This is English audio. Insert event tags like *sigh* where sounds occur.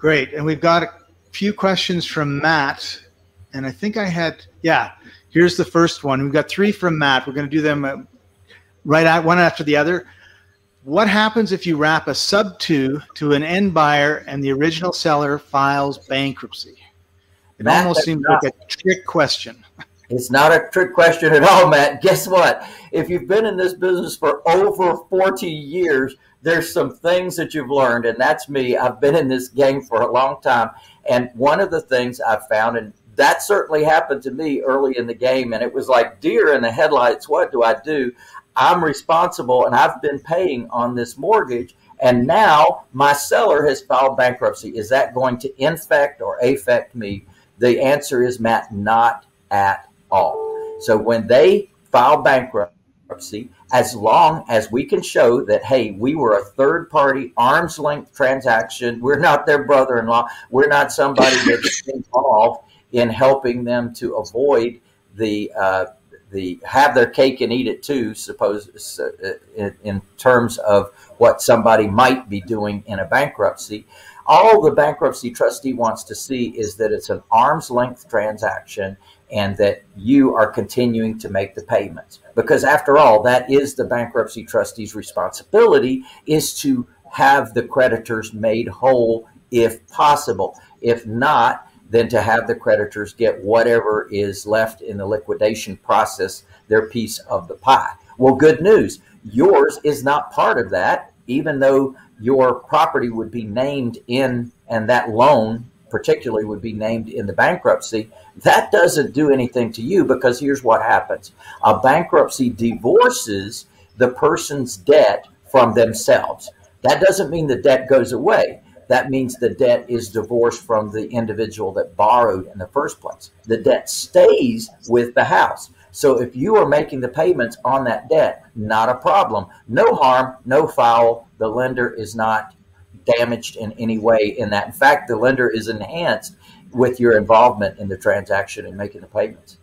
Great. And we've got a few questions from Matt. And I think I had, yeah, here's the first one. We've got three from Matt. We're going to do them uh, right at one after the other. What happens if you wrap a sub two to an end buyer and the original seller files bankruptcy? It Matt, almost seems like a trick question. It's not a trick question at all, Matt. Guess what? If you've been in this business for over 40 years, there's some things that you've learned, and that's me. I've been in this game for a long time. And one of the things I've found, and that certainly happened to me early in the game, and it was like deer in the headlights. What do I do? I'm responsible, and I've been paying on this mortgage. And now my seller has filed bankruptcy. Is that going to infect or affect me? The answer is, Matt, not at all. So when they file bankruptcy, as long as we can show that, hey, we were a third party, arm's length transaction. We're not their brother in law. We're not somebody that's *laughs* involved in helping them to avoid the. Uh, the have their cake and eat it too, suppose uh, in, in terms of what somebody might be doing in a bankruptcy. All the bankruptcy trustee wants to see is that it's an arm's length transaction and that you are continuing to make the payments. Because after all, that is the bankruptcy trustee's responsibility is to have the creditors made whole if possible. If not, then to have the creditors get whatever is left in the liquidation process, their piece of the pie. Well, good news. Yours is not part of that, even though your property would be named in and that loan particularly would be named in the bankruptcy, that doesn't do anything to you because here's what happens a bankruptcy divorces the person's debt from themselves. That doesn't mean the debt goes away. That means the debt is divorced from the individual that borrowed in the first place. The debt stays with the house. So if you are making the payments on that debt, not a problem. No harm, no foul. The lender is not damaged in any way in that. In fact, the lender is enhanced with your involvement in the transaction and making the payments.